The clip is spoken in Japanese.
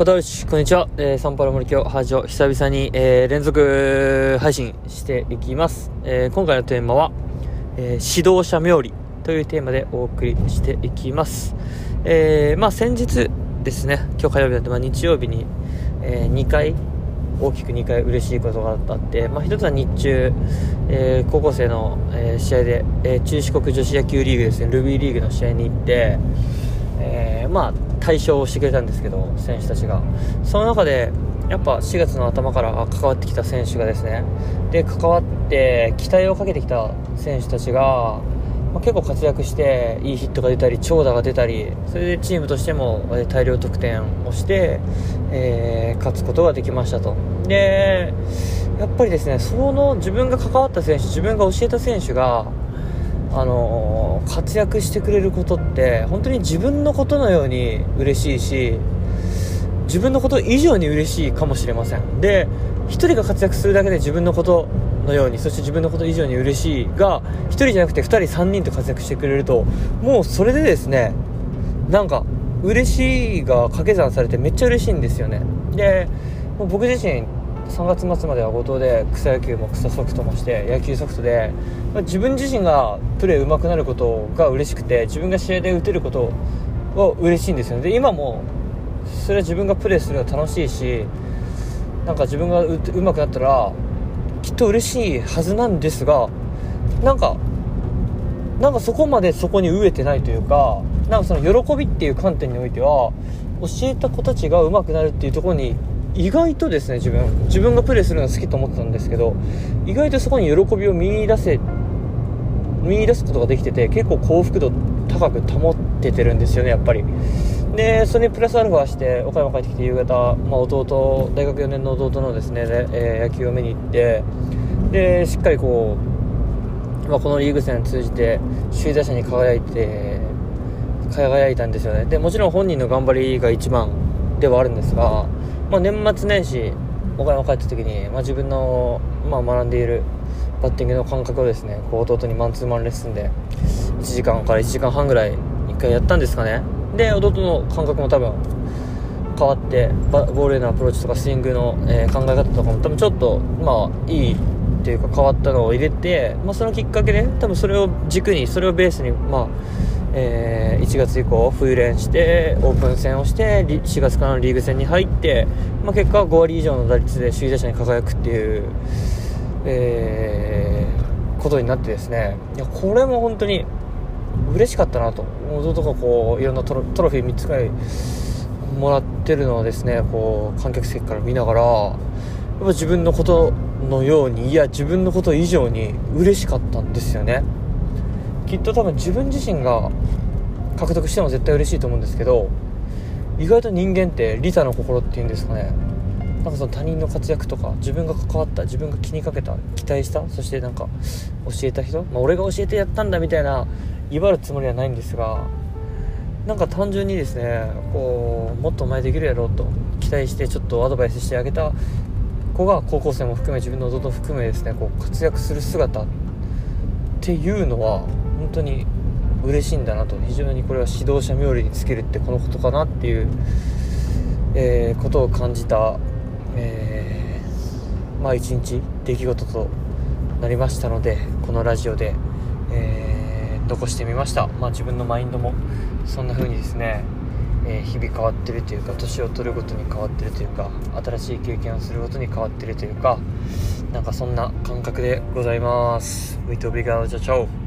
パタウシ、こんにちは。えー、サンパル森京、ハージョ、久々に、えー、連続配信していきます。えー、今回のテーマは、え、指導者冥利というテーマでお送りしていきます。え、まあ先日ですね、今日火曜日だって、まあ日曜日に、え、2回、大きく2回嬉しいことがあって、まあ一つは日中、え、高校生の、え、試合で、え、中四国女子野球リーグですね、ルビーリーグの試合に行って、えー、まあ対象をしてくれたんですけど選手たちが。その中でやっぱ4月の頭から関わってきた選手がですね。で関わって期待をかけてきた選手たちが、まあ、結構活躍していいヒットが出たり長打が出たりそれでチームとしても大量得点をして、えー、勝つことができましたと。でやっぱりですねその自分が関わった選手自分が教えた選手があの活躍してくれることって本当に自分のことのように嬉しいし自分のこと以上に嬉しいかもしれません。で1人が活躍するだけで自分のことのようにそして自分のこと以上に嬉しいが1人じゃなくて2人3人と活躍してくれるともうそれでですねなんか嬉しいが掛け算されてめっちゃ嬉しいんですよね。で僕自身3月末までは後藤で草野球も草ソフトもして野球ソフトで、まあ、自分自身がプレー上手くなることが嬉しくて自分が試合で打てることは嬉しいんですよね。で今もそれは自分がプレーするの楽しいしなんか自分がう上手くなったらきっと嬉しいはずなんですがなんかなんかそこまでそこに飢えてないというかなんかその喜びっていう観点においては教えた子たちが上手くなるっていうところに意外とですね自分自分がプレーするの好きと思ってたんですけど意外とそこに喜びを見出せ見出すことができてて結構幸福度高く保っててるんですよねやっぱり。でそれにプラスアルファして岡山帰ってきて夕方、まあ、弟大学4年の弟のですね、えー、野球を見に行ってでしっかりこう、まあ、このリーグ戦通じて首位打者に輝いて輝いたんですよね。でもちろん本人の頑張りが一番ではあるんですがまあ、年末年始岡山帰った時に、まあ、自分の、まあ、学んでいるバッティングの感覚をですねこう弟にマンツーマンレッスンで1時間から1時間半ぐらい1回やったんですかね。で弟の感覚も多分変わってボールへのアプローチとかスイングの、えー、考え方とかも多分ちょっとまあいいっていうか変わったのを入れて、まあ、そのきっかけで多分それを軸にそれをベースにまあえー、1月以降冬練してオープン戦をして4月からのリーグ戦に入って、まあ、結果は5割以上の打率で首位打者に輝くっていう、えー、ことになってですねいやこれも本当に嬉しかったなと弟がこういろんなトロトロフィー3つぐらいもらってるのをですねこう観客席から見ながらやっぱ自分のことのようにいや自分のこと以上に嬉しかったんですよね。きっと多分自分自身が獲得しても絶対嬉しいと思うんですけど意外と人間って利他の心っていうんですかね。なんかその他人の活躍とか自分が関わった自分が気にかけた期待したそしてなんか教えた人、まあ、俺が教えてやったんだみたいな威張るつもりはないんですがなんか単純にですねこうもっとお前できるやろうと期待してちょっとアドバイスしてあげた子が高校生も含め自分の弟も含めですねこう活躍する姿っていうのは本当に嬉しいんだなと非常にこれは指導者冥利につけるってこのことかなっていう、えー、ことを感じた、えー、まあ一日出来事となりましたのでこのラジオで、えー、残してみました、まあ、自分のマインドもそんな風にですねえ日々変わってるというか年を取るごとに変わってるというか新しい経験をするごとに変わってるというかなんかそんな感覚でございます。Muito obrigado, tchau, tchau.